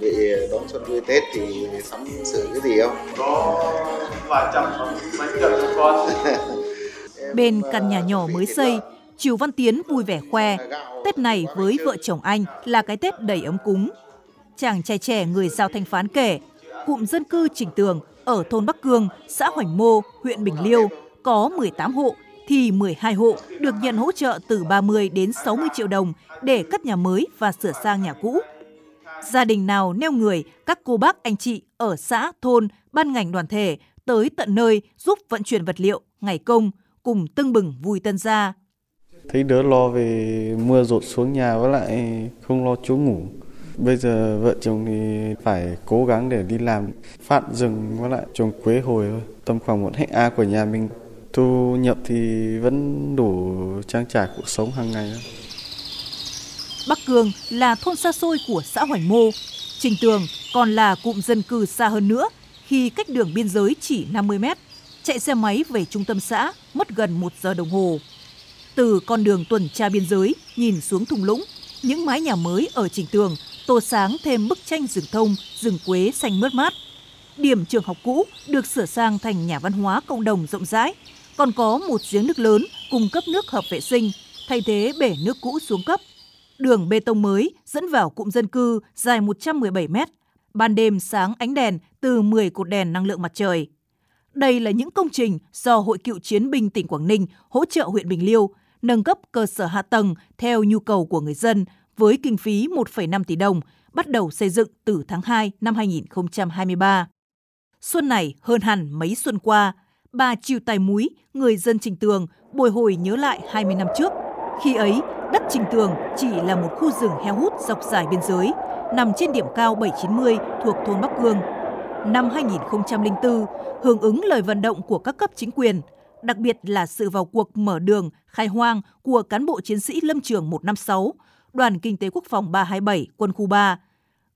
bị đón xuân vui Tết thì sắm sửa cái gì không? Có vài trăm bánh kẹo cho con. Bên căn nhà nhỏ mới xây, Triều Văn Tiến vui vẻ khoe, Tết này với vợ chồng anh là cái Tết đầy ấm cúng. Chàng trai trẻ người Giao Thanh Phán kể, cụm dân cư Trình Tường ở thôn Bắc Cương, xã Hoành Mô, huyện Bình Liêu có 18 hộ thì 12 hộ được nhận hỗ trợ từ 30 đến 60 triệu đồng để cất nhà mới và sửa sang nhà cũ. Gia đình nào neo người, các cô bác anh chị ở xã, thôn, ban ngành đoàn thể tới tận nơi giúp vận chuyển vật liệu, ngày công, cùng tưng bừng vui tân gia. Thấy đỡ lo về mưa rột xuống nhà với lại không lo chỗ ngủ. Bây giờ vợ chồng thì phải cố gắng để đi làm phát rừng với lại trồng quế hồi thôi. Tầm khoảng một hecta của nhà mình thu nhập thì vẫn đủ trang trải cuộc sống hàng ngày. Bắc Cương là thôn xa xôi của xã Hoành Mô. Trình Tường còn là cụm dân cư xa hơn nữa khi cách đường biên giới chỉ 50 mét. Chạy xe máy về trung tâm xã mất gần một giờ đồng hồ. Từ con đường tuần tra biên giới nhìn xuống thung lũng, những mái nhà mới ở Trình Tường tô sáng thêm bức tranh rừng thông, rừng quế xanh mướt mát. Điểm trường học cũ được sửa sang thành nhà văn hóa cộng đồng rộng rãi, còn có một giếng nước lớn cung cấp nước hợp vệ sinh, thay thế bể nước cũ xuống cấp. Đường bê tông mới dẫn vào cụm dân cư dài 117 mét, ban đêm sáng ánh đèn từ 10 cột đèn năng lượng mặt trời. Đây là những công trình do Hội Cựu Chiến binh tỉnh Quảng Ninh hỗ trợ huyện Bình Liêu, nâng cấp cơ sở hạ tầng theo nhu cầu của người dân với kinh phí 1,5 tỷ đồng, bắt đầu xây dựng từ tháng 2 năm 2023. Xuân này hơn hẳn mấy xuân qua, bà chịu tài múi, người dân Trình Tường bồi hồi nhớ lại 20 năm trước. Khi ấy, đất Trình Tường chỉ là một khu rừng heo hút dọc dài biên giới, nằm trên điểm cao 790 thuộc thôn Bắc Cương. Năm 2004, hưởng ứng lời vận động của các cấp chính quyền, đặc biệt là sự vào cuộc mở đường, khai hoang của cán bộ chiến sĩ Lâm trường 156, Đoàn Kinh tế Quốc phòng 327, quân khu 3.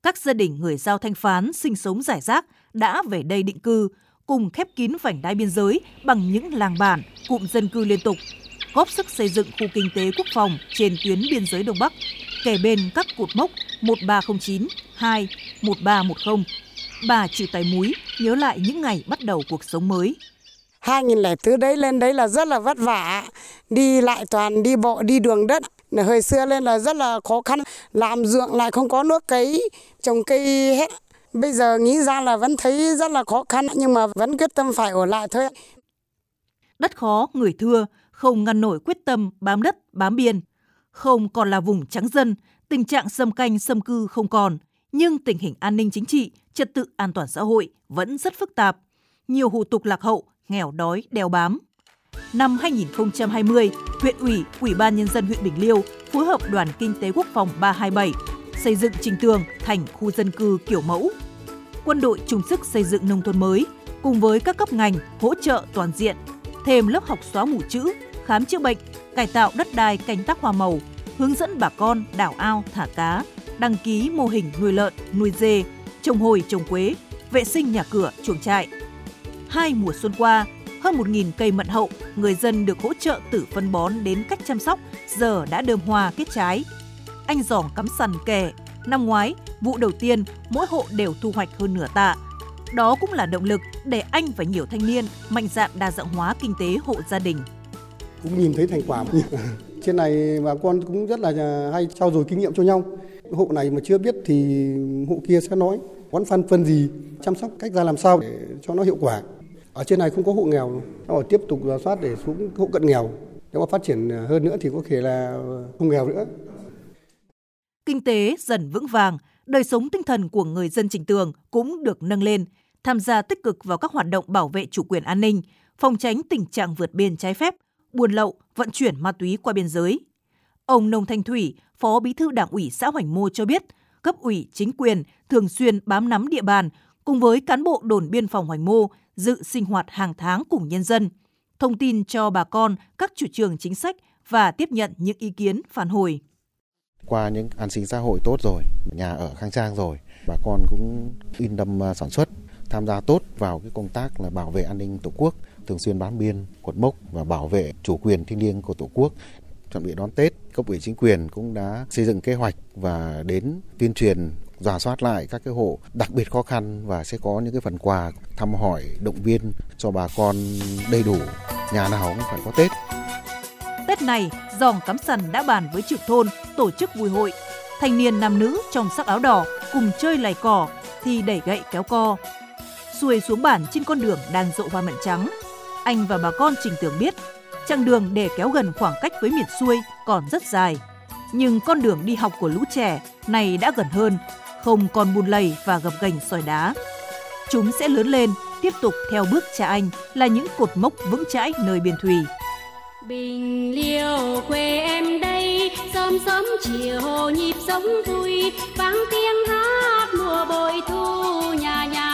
Các gia đình người Giao Thanh Phán sinh sống giải rác đã về đây định cư, cùng khép kín vành đai biên giới bằng những làng bản, cụm dân cư liên tục, góp sức xây dựng khu kinh tế quốc phòng trên tuyến biên giới Đông Bắc, kể bên các cột mốc 1309, 2, 1310. Bà chịu tay múi nhớ lại những ngày bắt đầu cuộc sống mới. 2004 đấy lên đấy là rất là vất vả, đi lại toàn đi bộ đi đường đất. Hồi xưa lên là rất là khó khăn, làm ruộng lại không có nước cấy, trồng cây hết. Bây giờ nghĩ ra là vẫn thấy rất là khó khăn nhưng mà vẫn quyết tâm phải ở lại thôi. Đất khó, người thưa, không ngăn nổi quyết tâm bám đất, bám biên. Không còn là vùng trắng dân, tình trạng xâm canh xâm cư không còn, nhưng tình hình an ninh chính trị, trật tự an toàn xã hội vẫn rất phức tạp. Nhiều hủ tục lạc hậu, nghèo đói, đeo bám. Năm 2020, huyện ủy, ủy ban nhân dân huyện Bình Liêu phối hợp đoàn kinh tế quốc phòng 327 xây dựng Trình Tường thành khu dân cư kiểu mẫu. Quân đội chung sức xây dựng nông thôn mới cùng với các cấp ngành hỗ trợ toàn diện, thêm lớp học xóa mù chữ, khám chữa bệnh, cải tạo đất đai canh tác hoa màu, hướng dẫn bà con đảo ao thả cá, đăng ký mô hình nuôi lợn, nuôi dê, trồng hồi trồng quế, vệ sinh nhà cửa, chuồng trại. Hai mùa xuân qua, hơn 1.000 cây mận hậu, người dân được hỗ trợ từ phân bón đến cách chăm sóc, giờ đã đơm hoa kết trái. Anh giỏng cắm sằn kè, năm ngoái, vụ đầu tiên mỗi hộ đều thu hoạch hơn nửa tạ. Đó cũng là động lực để anh và nhiều thanh niên mạnh dạn đa dạng hóa kinh tế hộ gia đình. Cũng nhìn thấy thành quả. Trên này bà con cũng rất là hay trao dồi kinh nghiệm cho nhau. Hộ này mà chưa biết thì hộ kia sẽ nói bón phân phân gì, chăm sóc cách ra làm sao để cho nó hiệu quả. Ở trên này không có hộ nghèo, nó tiếp tục giả soát để xuống hộ cận nghèo. Nếu mà phát triển hơn nữa thì có thể là không nghèo nữa. Kinh tế dần vững vàng, đời sống tinh thần của người dân Trình Tường cũng được nâng lên, tham gia tích cực vào các hoạt động bảo vệ chủ quyền an ninh, phòng tránh tình trạng vượt biên trái phép, buôn lậu, vận chuyển ma túy qua biên giới. Ông Nông Thanh Thủy, Phó Bí thư Đảng ủy xã Hoành Mô cho biết, cấp ủy chính quyền thường xuyên bám nắm địa bàn cùng với cán bộ đồn biên phòng Hoành Mô dự sinh hoạt hàng tháng cùng nhân dân, thông tin cho bà con các chủ trương chính sách và tiếp nhận những ý kiến phản hồi. Qua những an sinh xã hội tốt rồi, nhà ở khang trang rồi, bà con cũng yên tâm à, sản xuất, tham gia tốt vào cái công tác là bảo vệ an ninh Tổ quốc, thường xuyên bám biên, cột mốc và bảo vệ chủ quyền thiêng liêng của Tổ quốc. Chuẩn bị đón Tết, cấp ủy chính quyền cũng đã xây dựng kế hoạch và đến tuyên truyền giả soát lại các cái hộ đặc biệt khó khăn và sẽ có những cái phần quà thăm hỏi động viên cho bà con đầy đủ nhà nào cũng phải có Tết. Tết này, dòng cắm sần đã bàn với trưởng thôn tổ chức vui hội. Thanh niên nam nữ trong sắc áo đỏ cùng chơi lầy cỏ thì đẩy gậy kéo co. Xuôi xuống bản trên con đường đang rộ hoa mận trắng. Anh và bà con Trình Tường biết, chặng đường để kéo gần khoảng cách với miền xuôi còn rất dài. Nhưng con đường đi học của lũ trẻ này đã gần hơn, không còn bùn lầy và gập ghềnh sỏi đá. Chúng sẽ lớn lên, tiếp tục theo bước cha anh là những cột mốc vững chãi nơi biên thùy. Bình liêu quê em đây, sớm sớm chiều nhịp sống vui, vang tiếng hát mùa bội thu nhà nhà.